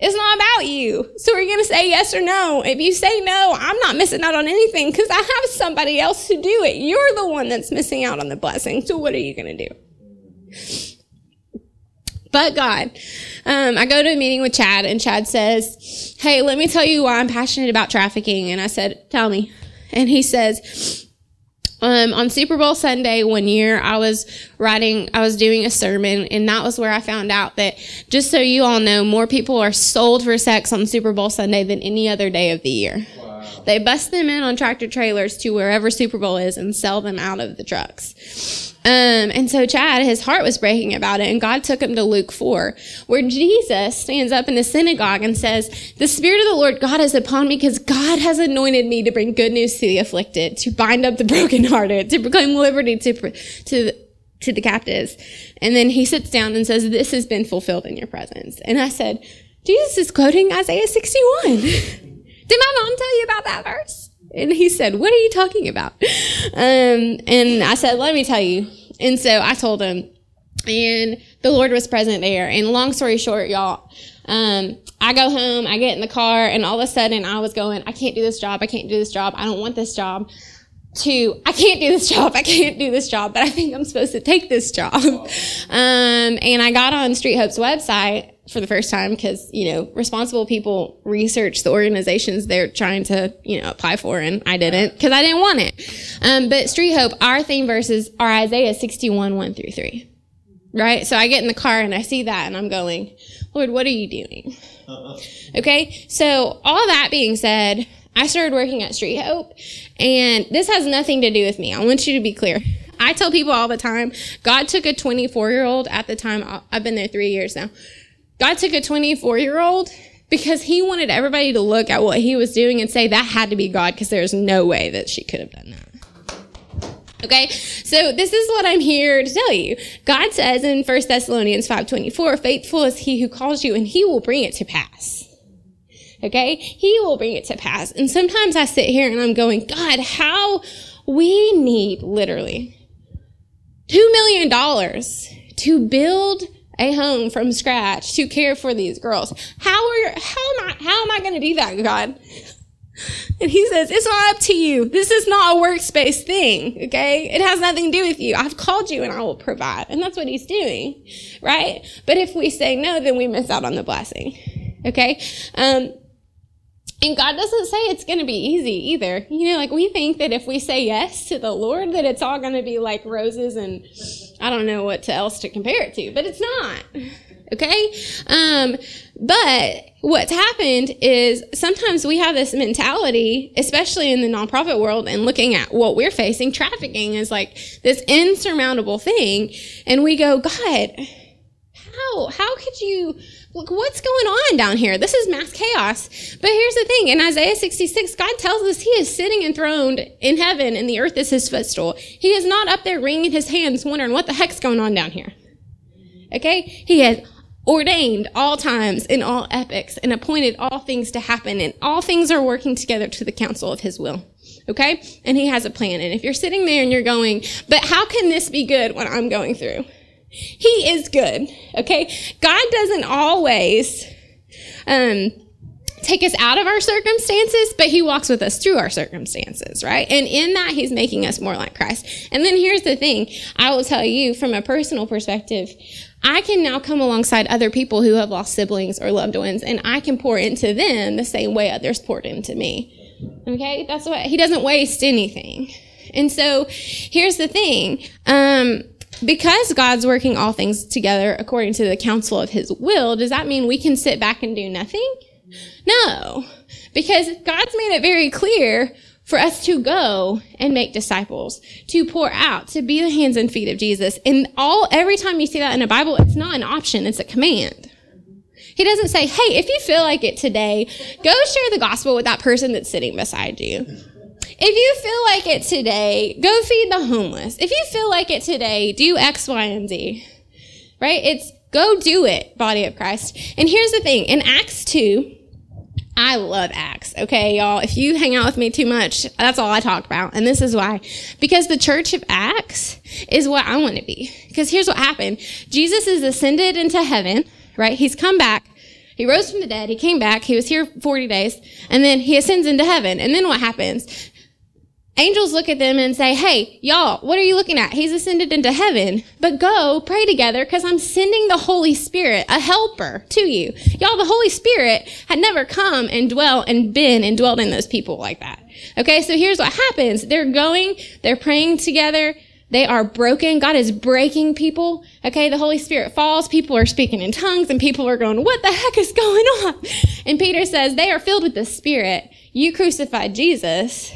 It's not about you. So are you going to say yes or no? If you say no, I'm not missing out on anything because I have somebody else to do it. You're the one that's missing out on the blessing. So what are you going to do? But God, um, I go to a meeting with Chad, and Chad says, Hey, let me tell you why I'm passionate about trafficking. And I said, Tell me. And he says, um, on Super Bowl Sunday one year, I was writing, I was doing a sermon, and that was where I found out that, just so you all know, more people are sold for sex on Super Bowl Sunday than any other day of the year. They bust them in on tractor trailers to wherever Super Bowl is and sell them out of the trucks. Um, and so Chad, his heart was breaking about it, and God took him to Luke 4, where Jesus stands up in the synagogue and says, The Spirit of the Lord God is upon me because God has anointed me to bring good news to the afflicted, to bind up the brokenhearted, to proclaim liberty to, to, to the captives. And then he sits down and says, This has been fulfilled in your presence. And I said, Jesus is quoting Isaiah 61. Did my mom tell you about that verse? And he said, What are you talking about? Um, and I said, Let me tell you. And so I told him, and the Lord was present there. And long story short, y'all, um, I go home, I get in the car, and all of a sudden I was going, I can't do this job, I can't do this job, I don't want this job. To, I can't do this job, I can't do this job, but I think I'm supposed to take this job. Um, and I got on Street Hope's website for the first time because you know responsible people research the organizations they're trying to you know apply for and i didn't because i didn't want it um, but street hope our theme verses are isaiah 61 1 through 3 right? So I get in the car and I see that and I'm going, Lord, what are you doing? Okay. So all that being said, I started working at Street Hope and this has nothing to do with me. I want you to be clear. I tell people all the time, God took a 24 year old at the time, I've been there three years now. God took a 24 year old because he wanted everybody to look at what he was doing and say that had to be God because there's no way that she could have done that. Okay, so this is what I'm here to tell you. God says in 1 Thessalonians 5.24, faithful is he who calls you and he will bring it to pass. Okay, he will bring it to pass. And sometimes I sit here and I'm going, God, how we need literally $2 million to build a home from scratch to care for these girls. How are, how am I, how am I going to do that, God? And he says, it's not up to you. This is not a workspace thing. Okay. It has nothing to do with you. I've called you and I will provide. And that's what he's doing. Right. But if we say no, then we miss out on the blessing. Okay. Um, and God doesn't say it's going to be easy either. You know, like we think that if we say yes to the Lord, that it's all going to be like roses and I don't know what else to compare it to, but it's not. Okay. Um, but what's happened is sometimes we have this mentality, especially in the nonprofit world and looking at what we're facing, trafficking is like this insurmountable thing. And we go, God, how, how could you, look, what's going on down here? This is mass chaos. But here's the thing. In Isaiah 66, God tells us he is sitting enthroned in heaven and the earth is his footstool. He is not up there wringing his hands wondering what the heck's going on down here. Okay? He has ordained all times in all epochs and appointed all things to happen and all things are working together to the counsel of his will. Okay? And he has a plan. And if you're sitting there and you're going, but how can this be good when I'm going through? He is good. Okay? God doesn't always, um, take us out of our circumstances, but he walks with us through our circumstances, right? And in that, he's making us more like Christ. And then here's the thing. I will tell you from a personal perspective, I can now come alongside other people who have lost siblings or loved ones, and I can pour into them the same way others poured into me. Okay? That's what, he doesn't waste anything. And so here's the thing. Um, because God's working all things together according to the counsel of his will, does that mean we can sit back and do nothing? No. Because God's made it very clear for us to go and make disciples, to pour out, to be the hands and feet of Jesus. And all, every time you see that in the Bible, it's not an option, it's a command. He doesn't say, hey, if you feel like it today, go share the gospel with that person that's sitting beside you. If you feel like it today, go feed the homeless. If you feel like it today, do X, Y, and Z. Right? It's go do it, body of Christ. And here's the thing in Acts 2, I love Acts. Okay, y'all. If you hang out with me too much, that's all I talk about. And this is why. Because the church of Acts is what I want to be. Because here's what happened. Jesus is ascended into heaven, right? He's come back. He rose from the dead. He came back. He was here 40 days. And then he ascends into heaven. And then what happens? Angels look at them and say, Hey, y'all, what are you looking at? He's ascended into heaven. But go pray together because I'm sending the Holy Spirit, a helper to you. Y'all, the Holy Spirit had never come and dwelt and been and dwelt in those people like that. Okay, so here's what happens. They're going, they're praying together. They are broken. God is breaking people. Okay, the Holy Spirit falls. People are speaking in tongues and people are going, what the heck is going on? And Peter says, they are filled with the Spirit. You crucified Jesus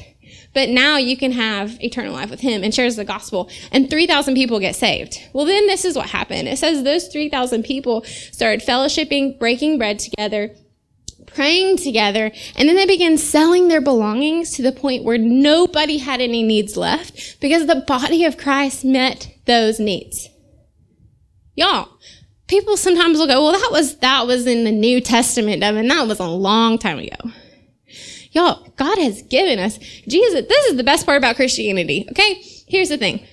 but now you can have eternal life with him and shares the gospel and 3,000 people get saved. Well, then this is what happened. It says those 3,000 people started fellowshipping, breaking bread together, praying together, and then they began selling their belongings to the point where nobody had any needs left because the body of Christ met those needs. Y'all, people sometimes will go, well, that was, that was in the New Testament, and that was a long time ago. Y'all, God has given us Jesus. This is the best part about Christianity. Okay. Here's the thing.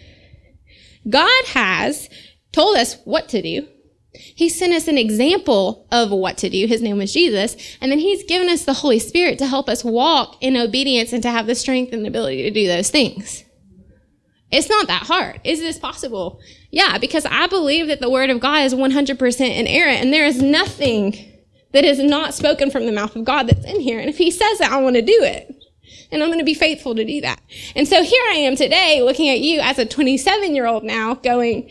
God has told us what to do. He sent us an example of what to do. His name was Jesus. And then he's given us the Holy Spirit to help us walk in obedience and to have the strength and ability to do those things. It's not that hard. Is this possible? Yeah, because I believe that the word of God is 100% inerrant and there is nothing that is not spoken from the mouth of God that's in here. And if he says that, I want to do it. And I'm going to be faithful to do that. And so here I am today looking at you as a 27 year old now going,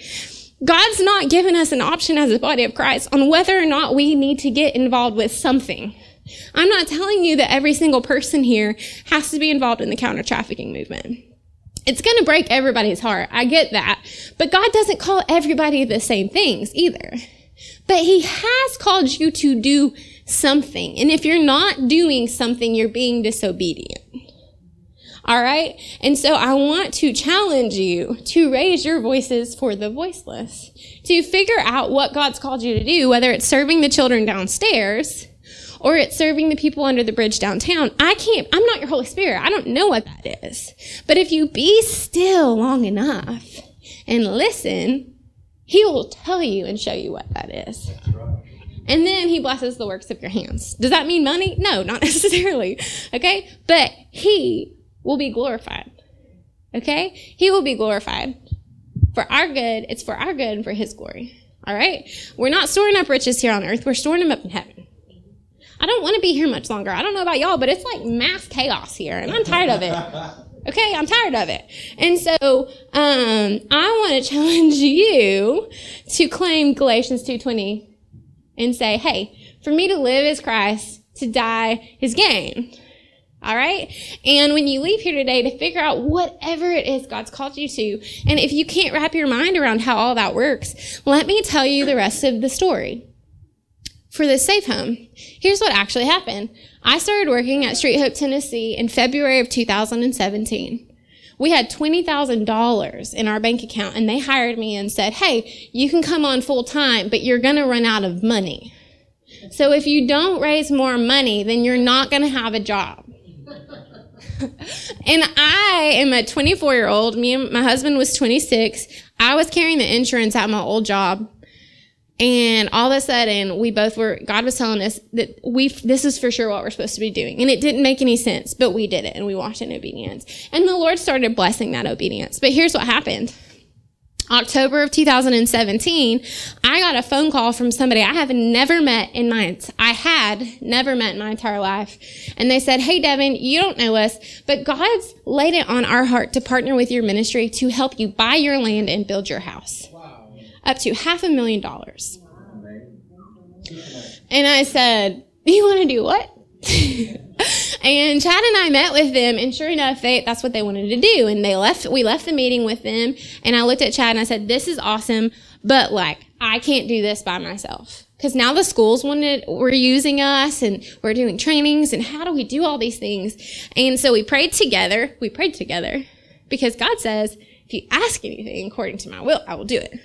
God's not given us an option as a body of Christ on whether or not we need to get involved with something. I'm not telling you that every single person here has to be involved in the counter trafficking movement. It's going to break everybody's heart. I get that. But God doesn't call everybody the same things either. But He has called you to do something. And if you're not doing something, you're being disobedient. All right? And so I want to challenge you to raise your voices for the voiceless, to figure out what God's called you to do, whether it's serving the children downstairs or it's serving the people under the bridge downtown. I can't, I'm not your Holy Spirit. I don't know what that is. But if you be still long enough and listen, He will tell you and show you what that is. And then he blesses the works of your hands. Does that mean money? No, not necessarily. Okay? But he will be glorified. Okay? He will be glorified. For our good, it's for our good and for his glory. All right? We're not storing up riches here on earth, we're storing them up in heaven. I don't want to be here much longer. I don't know about y'all, but it's like mass chaos here, and I'm tired of it. Okay, I'm tired of it. And so um, I want to challenge you to claim Galatians 2.20 and say, hey, for me to live is Christ, to die is gain. All right? And when you leave here today to figure out whatever it is God's called you to, and if you can't wrap your mind around how all that works, let me tell you the rest of the story. For this safe home, here's what actually happened. I started working at Street Hope, Tennessee in February of 2017 we had $20,000 in our bank account and they hired me and said, Hey, you can come on full time, but you're going to run out of money. So if you don't raise more money, then you're not going to have a job. and I am a 24 year old. Me and my husband was 26. I was carrying the insurance at my old job. And all of a sudden, we both were, God was telling us that we, this is for sure what we're supposed to be doing. And it didn't make any sense, but we did it and we walked in obedience. And the Lord started blessing that obedience. But here's what happened. October of 2017, I got a phone call from somebody I have never met in my, I had never met in my entire life. And they said, Hey, Devin, you don't know us, but God's laid it on our heart to partner with your ministry to help you buy your land and build your house up to half a million dollars. And I said, You want to do what? and Chad and I met with them, and sure enough, they, that's what they wanted to do. And they left, we left the meeting with them, and I looked at Chad and I said, This is awesome, but like, I can't do this by myself. Because now the schools wanted, were using us and we're doing trainings, and how do we do all these things? And so we prayed together. We prayed together because God says, If you ask anything according to my will, I will do it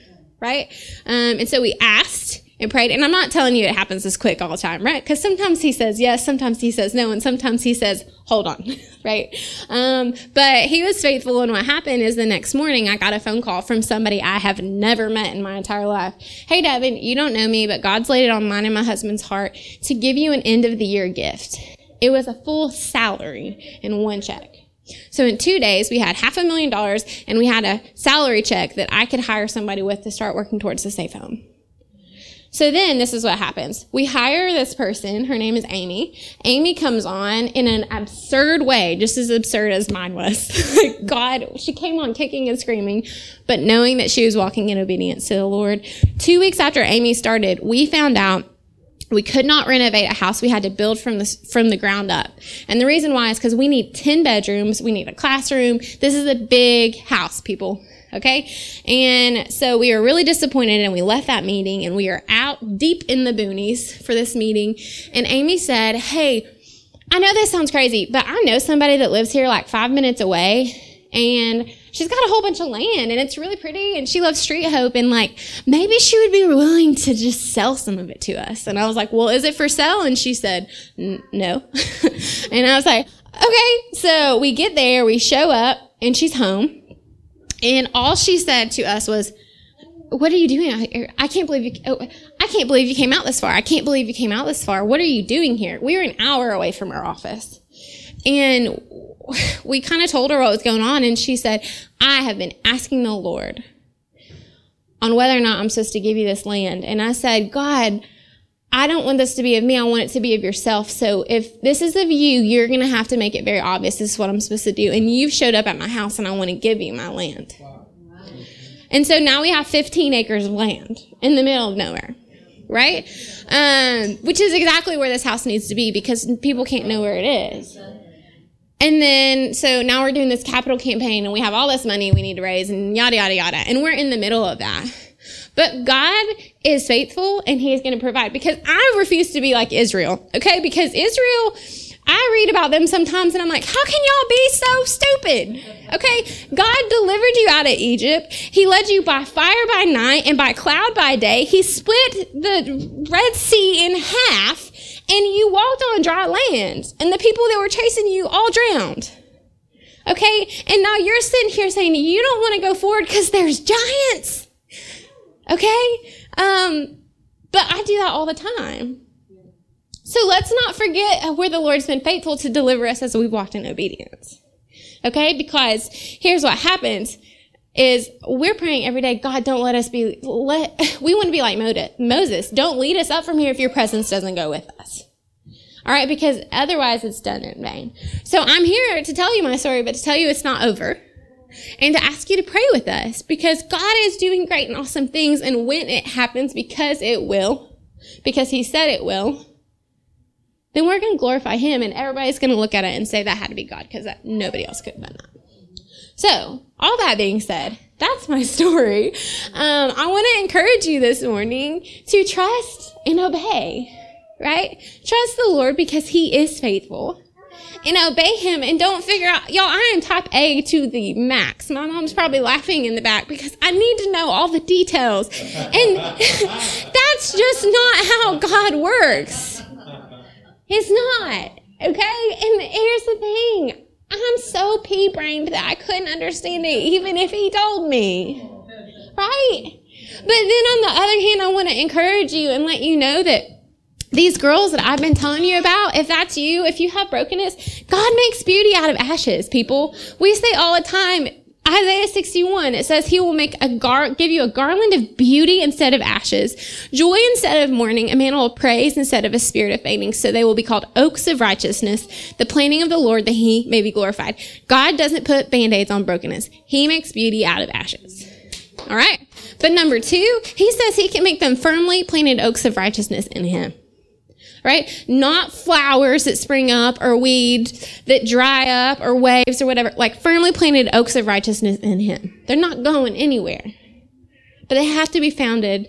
right? Um, and so we asked and prayed. And I'm not telling you it happens this quick all the time, right? Because sometimes he says yes, sometimes he says no, and sometimes he says, hold on, right? Um, but he was faithful. And what happened is the next morning I got a phone call from somebody I have never met in my entire life. Hey, Devin, you don't know me, but God's laid it on mine and my husband's heart to give you an end of the year gift. It was a full salary in one check. So in two days, we had half a million dollars and we had a salary check that I could hire somebody with to start working towards the safe home. So then this is what happens. We hire this person. Her name is Amy. Amy comes on in an absurd way, just as absurd as mine was. God, she came on kicking and screaming, but knowing that she was walking in obedience to the Lord. Two weeks after Amy started, we found out we could not renovate a house. We had to build from the, from the ground up. And the reason why is because we need 10 bedrooms. We need a classroom. This is a big house, people. Okay. And so we were really disappointed and we left that meeting and we are out deep in the boonies for this meeting. And Amy said, Hey, I know this sounds crazy, but I know somebody that lives here like five minutes away and she's got a whole bunch of land and it's really pretty and she loves street hope and like maybe she would be willing to just sell some of it to us and i was like well is it for sale and she said no and i was like okay so we get there we show up and she's home and all she said to us was what are you doing out here? I can't believe you. Oh, I can't believe you came out this far. I can't believe you came out this far. What are you doing here? We were an hour away from our office, and we kind of told her what was going on, and she said, I have been asking the Lord on whether or not I'm supposed to give you this land. And I said, God, I don't want this to be of me. I want it to be of yourself. So if this is of you, you're going to have to make it very obvious. This is what I'm supposed to do. And you've showed up at my house and I want to give you my land. And so now we have 15 acres of land in the middle of nowhere, right? Um, which is exactly where this house needs to be because people can't know where it is. And then, so now we're doing this capital campaign and we have all this money we need to raise and yada, yada, yada. And we're in the middle of that. But God is faithful and He is going to provide because I refuse to be like Israel, okay? Because Israel, I read about them sometimes and I'm like, how can y'all be so stupid? Okay, God delivered you out of Egypt. He led you by fire by night and by cloud by day. He split the Red Sea in half and you walked on dry land and the people that were chasing you all drowned. Okay, and now you're sitting here saying you don't want to go forward because there's giants. Okay, um, but I do that all the time. So let's not forget where the Lord's been faithful to deliver us as we've walked in obedience. Okay? Because here's what happens is we're praying every day, God, don't let us be, let, we want to be like Moses. Don't lead us up from here if your presence doesn't go with us. All right? Because otherwise it's done in vain. So I'm here to tell you my story, but to tell you it's not over and to ask you to pray with us because God is doing great and awesome things. And when it happens, because it will, because He said it will, then we're going to glorify him and everybody's going to look at it and say that had to be God because nobody else could have done that. So, all that being said, that's my story. Um, I want to encourage you this morning to trust and obey, right? Trust the Lord because he is faithful and obey him and don't figure out, y'all, I am type A to the max. My mom's probably laughing in the back because I need to know all the details. And that's just not how God works. It's not. Okay? And here's the thing. I'm so pea brained that I couldn't understand it even if he told me. Right? But then on the other hand, I want to encourage you and let you know that these girls that I've been telling you about, if that's you, if you have brokenness, God makes beauty out of ashes, people. We say all the time, Isaiah 61, it says he will make a gar, give you a garland of beauty instead of ashes, joy instead of mourning, a mantle of praise instead of a spirit of fainting. So they will be called oaks of righteousness, the planting of the Lord that he may be glorified. God doesn't put band-aids on brokenness. He makes beauty out of ashes. All right. But number two, he says he can make them firmly planted oaks of righteousness in him right? Not flowers that spring up or weeds that dry up or waves or whatever, like firmly planted oaks of righteousness in Him. They're not going anywhere, but they have to be founded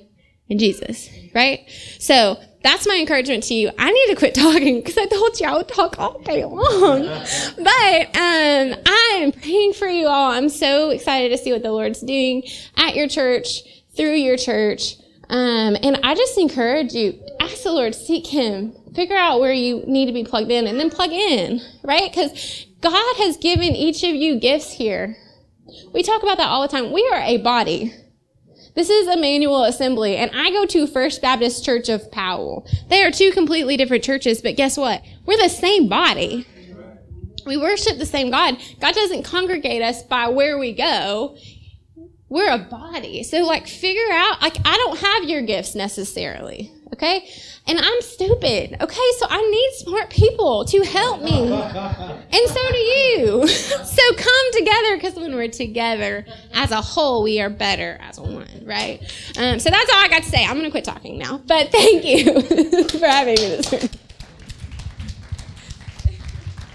in Jesus, right? So that's my encouragement to you. I need to quit talking because I told you I would talk all day long. but um, I am praying for you all. I'm so excited to see what the Lord's doing at your church, through your church. Um, and I just encourage you, ask the Lord, seek Him, figure out where you need to be plugged in, and then plug in, right? Because God has given each of you gifts here. We talk about that all the time. We are a body. This is Emmanuel Assembly, and I go to First Baptist Church of Powell. They are two completely different churches, but guess what? We're the same body. We worship the same God. God doesn't congregate us by where we go we're a body. So like figure out like I don't have your gifts necessarily. Okay? And I'm stupid. Okay, so I need smart people to help me. And so do you. so come together because when we're together as a whole, we are better as one, right? Um, so that's all I got to say. I'm going to quit talking now. But thank you for having me this morning.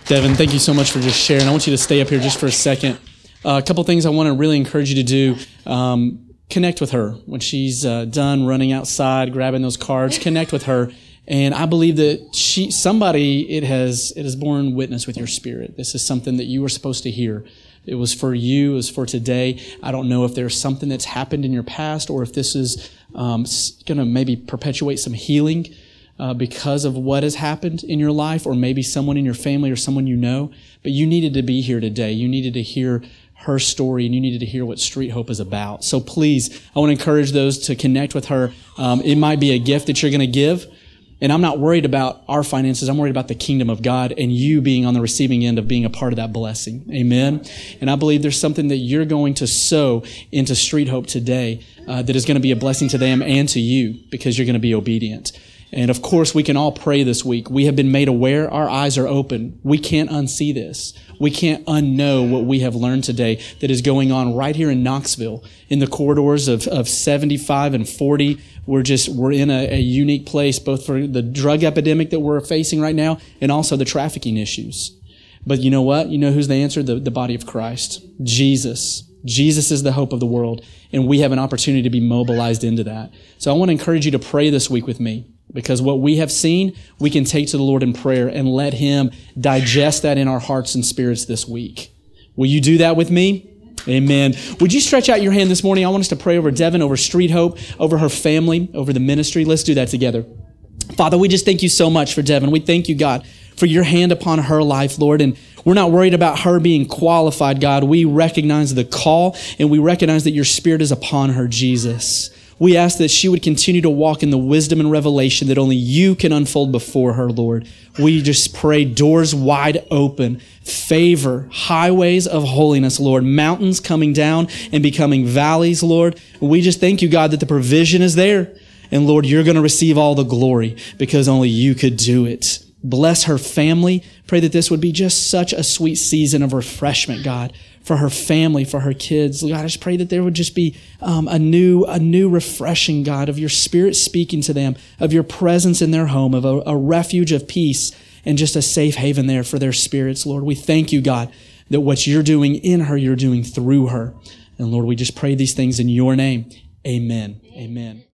Devin, thank you so much for just sharing. I want you to stay up here just for a second. Uh, a couple things I want to really encourage you to do. Um, connect with her when she's uh, done running outside, grabbing those cards. Connect with her, and I believe that she, somebody, it has it has borne witness with your spirit. This is something that you were supposed to hear. It was for you. It was for today. I don't know if there's something that's happened in your past, or if this is um, going to maybe perpetuate some healing. Uh, because of what has happened in your life, or maybe someone in your family or someone you know, but you needed to be here today. You needed to hear her story and you needed to hear what Street Hope is about. So please, I want to encourage those to connect with her. Um, it might be a gift that you're going to give. And I'm not worried about our finances. I'm worried about the kingdom of God and you being on the receiving end of being a part of that blessing. Amen. And I believe there's something that you're going to sow into Street Hope today uh, that is going to be a blessing to them and to you because you're going to be obedient. And of course, we can all pray this week. We have been made aware. Our eyes are open. We can't unsee this. We can't unknow what we have learned today that is going on right here in Knoxville in the corridors of, of 75 and 40. We're just, we're in a, a unique place, both for the drug epidemic that we're facing right now and also the trafficking issues. But you know what? You know who's the answer? The, the body of Christ. Jesus. Jesus is the hope of the world, and we have an opportunity to be mobilized into that. So I want to encourage you to pray this week with me because what we have seen, we can take to the Lord in prayer and let Him digest that in our hearts and spirits this week. Will you do that with me? Amen. Would you stretch out your hand this morning? I want us to pray over Devin, over Street Hope, over her family, over the ministry. Let's do that together. Father, we just thank you so much for Devin. We thank you, God, for your hand upon her life, Lord. And we're not worried about her being qualified, God. We recognize the call and we recognize that your spirit is upon her, Jesus. We ask that she would continue to walk in the wisdom and revelation that only you can unfold before her, Lord. We just pray doors wide open, favor, highways of holiness, Lord, mountains coming down and becoming valleys, Lord. We just thank you, God, that the provision is there. And Lord, you're going to receive all the glory because only you could do it. Bless her family. Pray that this would be just such a sweet season of refreshment, God for her family, for her kids. God, I just pray that there would just be um, a new, a new refreshing, God, of your spirit speaking to them, of your presence in their home, of a, a refuge of peace and just a safe haven there for their spirits, Lord. We thank you, God, that what you're doing in her, you're doing through her. And Lord, we just pray these things in your name. Amen. Amen.